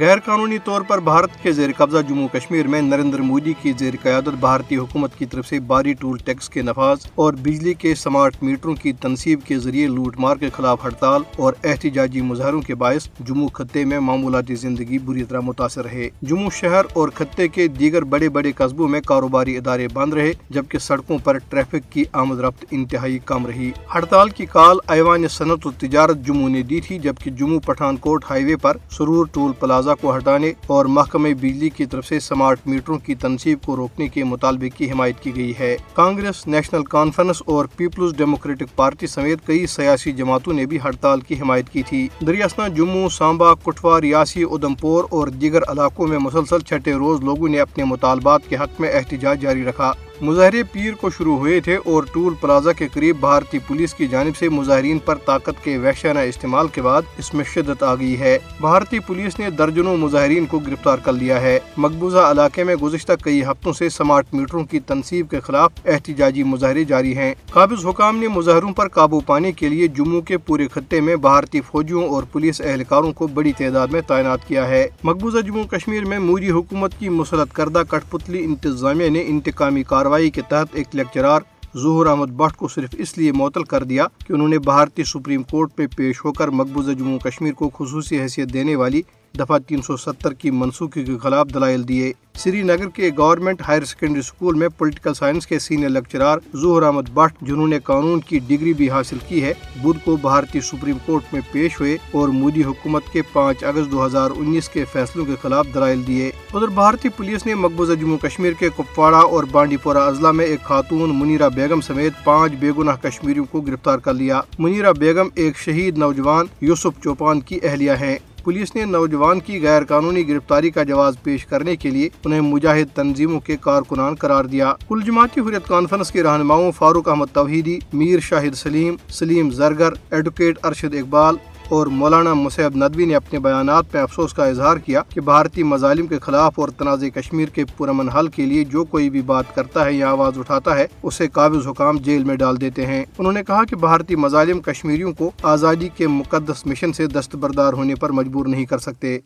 غیر قانونی طور پر بھارت کے زیر قبضہ جموں کشمیر میں نریندر مودی کی زیر قیادت بھارتی حکومت کی طرف سے باری ٹول ٹیکس کے نفاذ اور بجلی کے سمارٹ میٹروں کی تنصیب کے ذریعے لوٹ مار کے خلاف ہڑتال اور احتجاجی مظاہروں کے باعث جموں خطے میں معمولاتی زندگی بری طرح متاثر ہے جموں شہر اور خطے کے دیگر بڑے بڑے قصبوں میں کاروباری ادارے بند رہے، جبکہ سڑکوں پر ٹریفک کی آمد رفت انتہائی کم رہی۔ ہڑتال کی کال ایوان صنعت و تجارت جموں نے دی تھی، جبکہ Jammu Pathankot highway پر سرور ٹول پلازا کو ہٹانے اور محکمہ بجلی کی طرف سے سمارٹ میٹروں کی تنصیب کو روکنے کے مطالبے کی حمایت کی گئی ہے۔ کانگریس، نیشنل کانفرنس اور پیپلز ڈیموکریٹک پارٹی سمیت کئی سیاسی جماعتوں نے بھی ہڑتال کی حمایت کی تھی۔ دریاسنا، جموں سامبا کٹوا ریاسی، ادھمپور اور دیگر علاقوں میں مسلسل چھٹے روز لوگوں نے اپنے مطالبات کے حق میں احتجاج جاری رکھا۔ مظاہرے پیر کو شروع ہوئے تھے اور ٹول پلازا کے قریب بھارتی پولیس کی جانب سے مظاہرین پر طاقت کے وحشانہ استعمال کے بعد اس میں شدت آ گئی ہے۔ بھارتی پولیس نے درجنوں مظاہرین کو گرفتار کر لیا ہے۔ مقبوضہ علاقے میں گزشتہ کئی ہفتوں سے سمارٹ میٹروں کی تنصیب کے خلاف احتجاجی مظاہرے جاری ہیں۔ قابض حکام نے مظاہروں پر قابو پانے کے لیے جموں کے پورے خطے میں بھارتی فوجیوں اور پولیس اہلکاروں کو بڑی تعداد میں تعینات کیا ہے۔ مقبوضہ جموں کشمیر میں موری حکومت کی مسلط کردہ کٹ پتلی انتظامیہ نے انتقامی کاروائی کے تحت ایک لیکچرار ظہور احمد بٹ کو صرف اس لیے معطل کر دیا کہ انہوں نے بھارتی سپریم کورٹ میں پیش ہو کر مقبوضہ جموں کشمیر کو خصوصی حیثیت دینے والی دفعہ تین سو ستر کی منسوخی کے خلاف دلائل دیے۔ سری نگر کے گورنمنٹ ہائر سیکنڈری اسکول میں پولیٹیکل سائنس کے senior lecturer Zahoor Ahmad but, جنہوں نے قانون کی ڈگری بھی حاصل کی ہے، بدھ کو بھارتی سپریم کورٹ میں پیش ہوئے اور مودی حکومت کے پانچ اگست دو ہزار انیس کے فیصلوں کے خلاف دلائل دیے۔ ادھر بھارتی پولیس نے مقبوضہ جموں کشمیر کے کپواڑہ اور بانڈی پورہ اضلاع میں ایک خاتون منیرا بیگم سمیت پانچ بے گناہ کشمیریوں کو گرفتار کر لیا۔ منیرا بیگم ایک شہید نوجوان یوسف چوپان کی اہلیہ ہیں۔ پولیس نے نوجوان کی غیر قانونی گرفتاری کا جواز پیش کرنے کے لیے انہیں مجاہد تنظیموں کے کارکنان قرار دیا۔ کل جماعتی حریت کانفرنس کے رہنماؤں فاروق احمد توحیدی، میر شاہد سلیم سلیم زرگر، ایڈوکیٹ ارشد اقبال اور مولانا مصعب ندوی نے اپنے بیانات میں افسوس کا اظہار کیا کہ بھارتی مظالم کے خلاف اور تنازع کشمیر کے پرامن حل کے لیے جو کوئی بھی بات کرتا ہے یا آواز اٹھاتا ہے، اسے قابض حکام جیل میں ڈال دیتے ہیں۔ انہوں نے کہا کہ بھارتی مظالم کشمیریوں کو آزادی کے مقدس مشن سے دستبردار ہونے پر مجبور نہیں کر سکتے۔